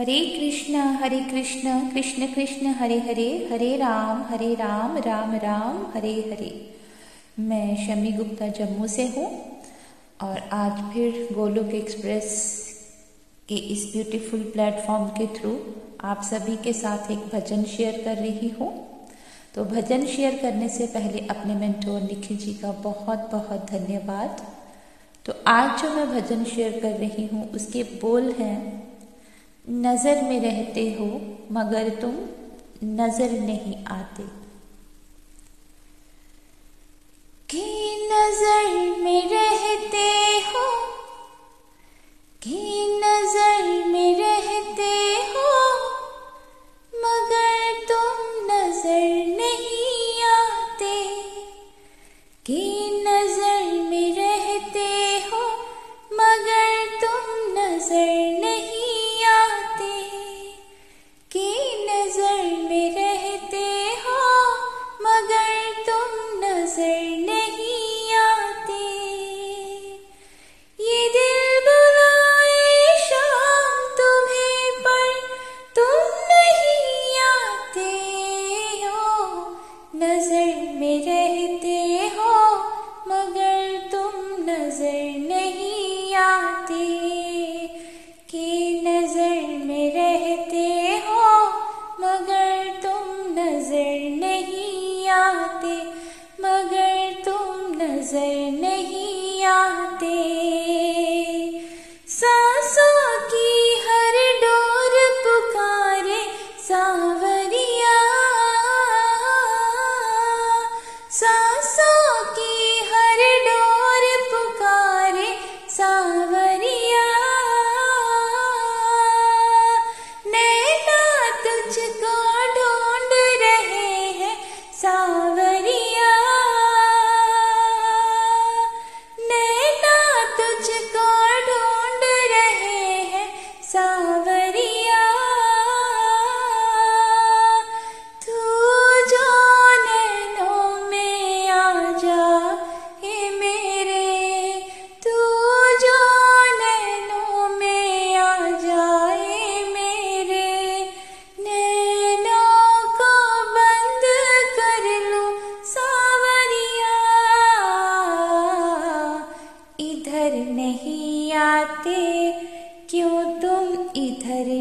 हरे कृष्ण हरे कृष्ण कृष्ण कृष्ण, हरे हरे हरे राम हरे राम राम राम, हरे हरे। मैं शमी गुप्ता जम्मू से हूँ और आज फिर गोलोक एक्सप्रेस के इस ब्यूटीफुल प्लेटफॉर्म के थ्रू आप सभी के साथ एक भजन शेयर कर रही हूँ। तो भजन शेयर करने से पहले अपने मेंटोर निखिल जी का बहुत बहुत धन्यवाद। तो आज जो मैं भजन शेयर कर रही हूँ, उसके बोल हैं नज़र में रहते हो, मगर तुम नज़र नहीं आते। कि नज़र में रहते हो, कि नहीं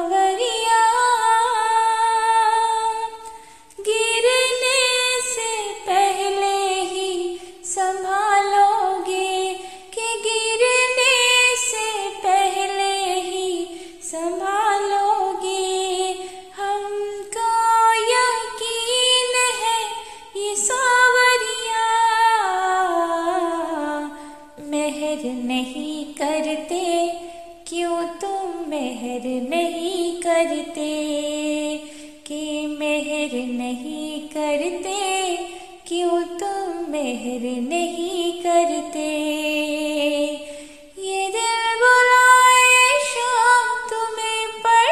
காவரி मेहर नहीं करते। ये दिल बुलाए शाम तुम्हें पर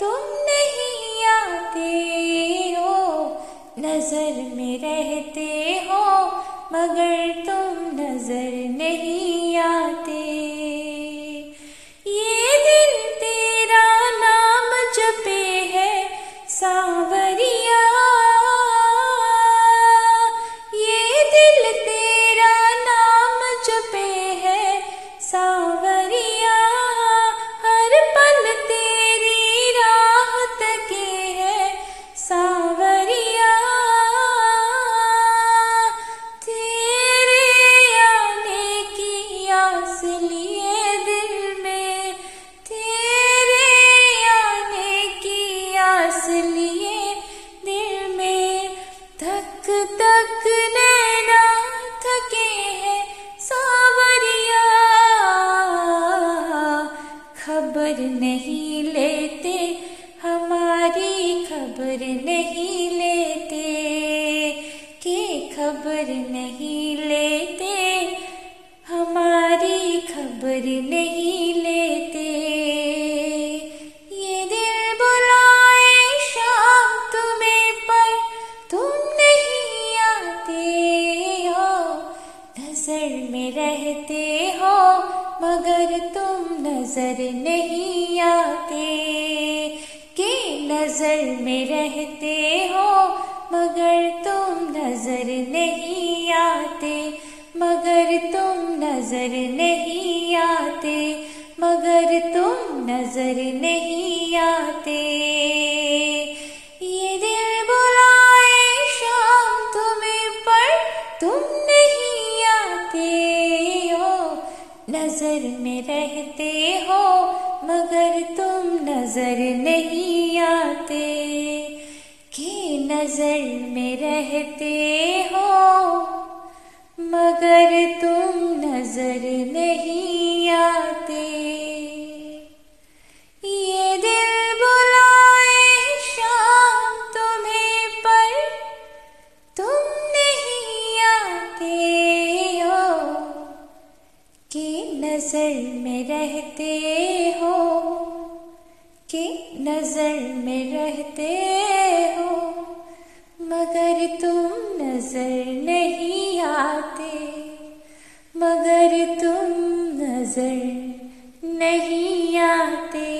तुम नहीं आते हो। नज़र में रहते हो, मगर तुम नज़र खबर नहीं लेते, के खबर नहीं लेते। हमारी खबर नहीं लेते। ये दिल बुलाए शाम तुम्हें पर, तुम नहीं आते हो। नज़र में रहते हो, मगर तुम नज़र नहीं मगर तुम नज़र नहीं आते, मगर तुम नज़र नहीं आते। ये दिल बुलाए शाम तुम्हें पर तुम नहीं आते हो नज़र में रहते हो, मगर तुम नज़र नहीं आते। कि नज़र में रहते हो मगर तुम नज़र नहीं आते। ये दिल बुलाए शाम तुम्हें पर, तुम नहीं आते हो। कि नज़र में रहते हो, कि नज़र में रहते हो। मगर तुम नज़र नहीं आते। मगर तुम नज़र नहीं आते।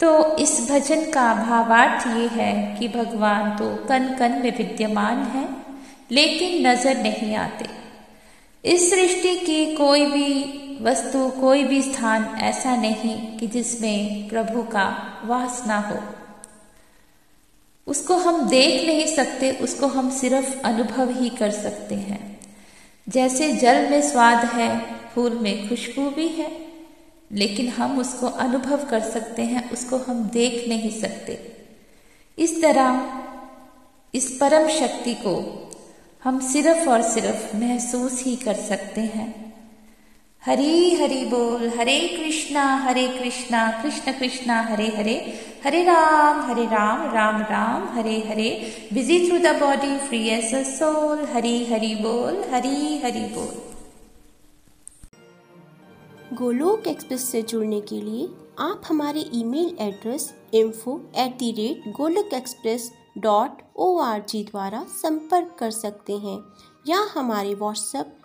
तो इस भजन का भावार्थ ये है कि भगवान तो कन कन में विद्यमान है, लेकिन नज़र नहीं आते। इस सृष्टि की कोई भी वस्तु, कोई भी स्थान ऐसा नहीं कि जिसमें प्रभु का वास ना हो। उसको हम देख नहीं सकते, उसको हम सिर्फ़ अनुभव ही कर सकते हैं। जैसे जल में स्वाद है, फूल में खुशबू भी है, लेकिन हम उसको अनुभव कर सकते हैं, उसको हम देख नहीं सकते। इस तरह इस परम शक्ति को हम सिर्फ़ और सिर्फ़ महसूस ही कर सकते हैं। हरी हरि बोल, Hare Krishna Hare Krishna, Krishna Krishna, Hare Hare Hare Ram Hare Ram Ram Ram, Hare Hare busy through the body free as a soul Hari Hari बोल, हरी हरि बोल। गोलोक एक्सप्रेस से जुड़ने के लिए आप हमारे email address info at the rate Golok express dot O R G द्वारा संपर्क कर सकते हैं या हमारे WhatsApp